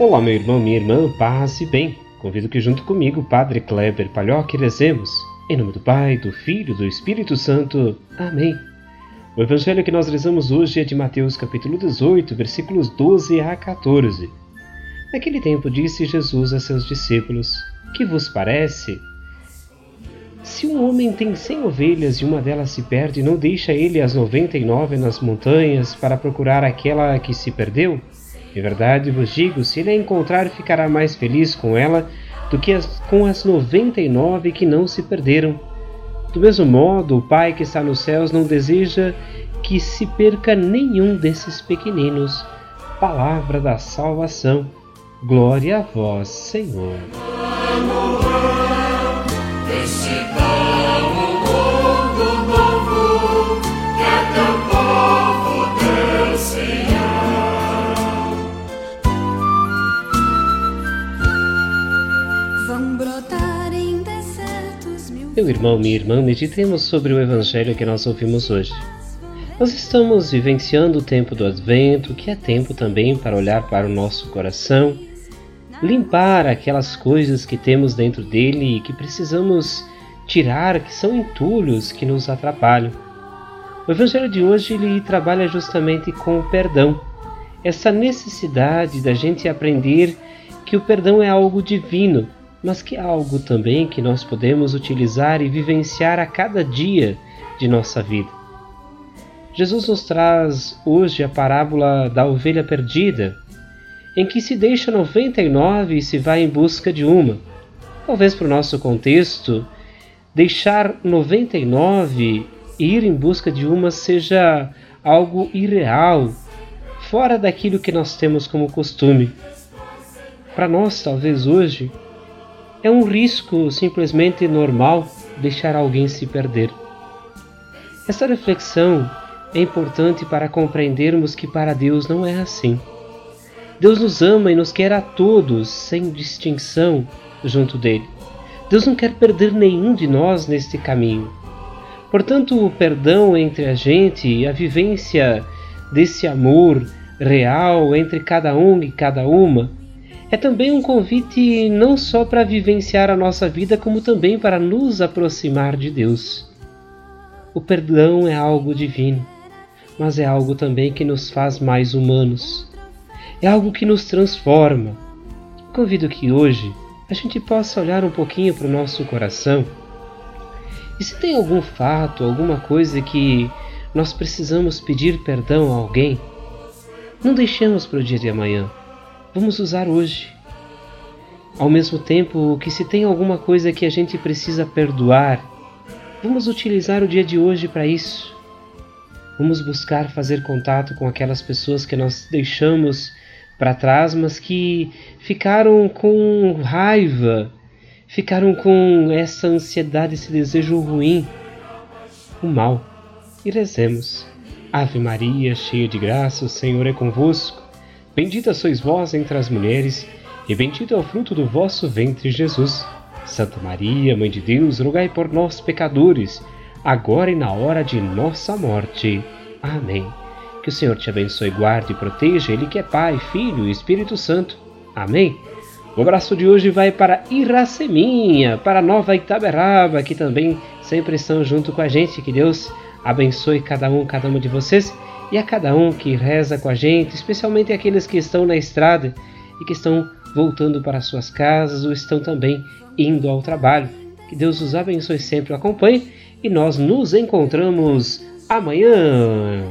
Olá, meu irmão, minha irmã, paz e bem. Convido que junto comigo, Padre Kleber Palhoque, rezemos. Em nome do Pai, do Filho e do Espírito Santo. Amém. O evangelho que nós rezamos hoje é de Mateus capítulo 18, versículos 12 a 14. Naquele tempo disse Jesus a seus discípulos: Que vos parece? Se um homem tem cem ovelhas e uma delas se perde, não deixa ele as noventa e nove nas montanhas para procurar aquela que se perdeu? Em verdade vos digo, se ele a encontrar, ficará mais feliz com ela do que as, com as noventa e nove que não se perderam. Do mesmo modo, o Pai que está nos céus não deseja que se perca nenhum desses pequeninos. Palavra da salvação. Glória a vós, Senhor. Meu irmão, minha irmã, meditemos sobre o Evangelho que nós ouvimos hoje. Nós estamos vivenciando o tempo do Advento, que é tempo também para olhar para o nosso coração, limpar aquelas coisas que temos dentro dele e que precisamos tirar, que são entulhos que nos atrapalham. O Evangelho de hoje ele trabalha justamente com o perdão, essa necessidade da gente aprender que o perdão é algo divino mas que é algo também que nós podemos utilizar e vivenciar a cada dia de nossa vida. Jesus nos traz hoje a parábola da ovelha perdida, em que se deixa 99 e se vai em busca de uma. Talvez para o nosso contexto, deixar 99 e ir em busca de uma seja algo irreal, fora daquilo que nós temos como costume. Para nós, talvez hoje, é um risco simplesmente normal deixar alguém se perder. Essa reflexão é importante para compreendermos que para Deus não é assim. Deus nos ama e nos quer a todos, sem distinção, junto dele. Deus não quer perder nenhum de nós neste caminho. Portanto, o perdão entre a gente e a vivência desse amor real entre cada um e cada uma é também um convite não só para vivenciar a nossa vida, como também para nos aproximar de Deus. O perdão é algo divino, mas é algo também que nos faz mais humanos. É algo que nos transforma. Convido que hoje a gente possa olhar um pouquinho para o nosso coração e se tem algum fato, alguma coisa que nós precisamos pedir perdão a alguém, não deixemos para o dia de amanhã vamos usar hoje. Ao mesmo tempo que, se tem alguma coisa que a gente precisa perdoar, vamos utilizar o dia de hoje para isso. Vamos buscar fazer contato com aquelas pessoas que nós deixamos para trás, mas que ficaram com raiva, ficaram com essa ansiedade, esse desejo ruim, o mal. E rezemos. Ave Maria, cheia de graça, o Senhor é convosco. Bendita sois vós entre as mulheres, e bendito é o fruto do vosso ventre, Jesus. Santa Maria, Mãe de Deus, rogai por nós, pecadores, agora e na hora de nossa morte. Amém. Que o Senhor te abençoe, guarde e proteja, Ele que é Pai, Filho e Espírito Santo. Amém. O abraço de hoje vai para Iraceminha, para Nova Itaberaba, que também sempre estão junto com a gente. Que Deus abençoe cada um, cada uma de vocês e a cada um que reza com a gente, especialmente aqueles que estão na estrada e que estão voltando para suas casas ou estão também indo ao trabalho. Que Deus os abençoe sempre, o acompanhe e nós nos encontramos amanhã.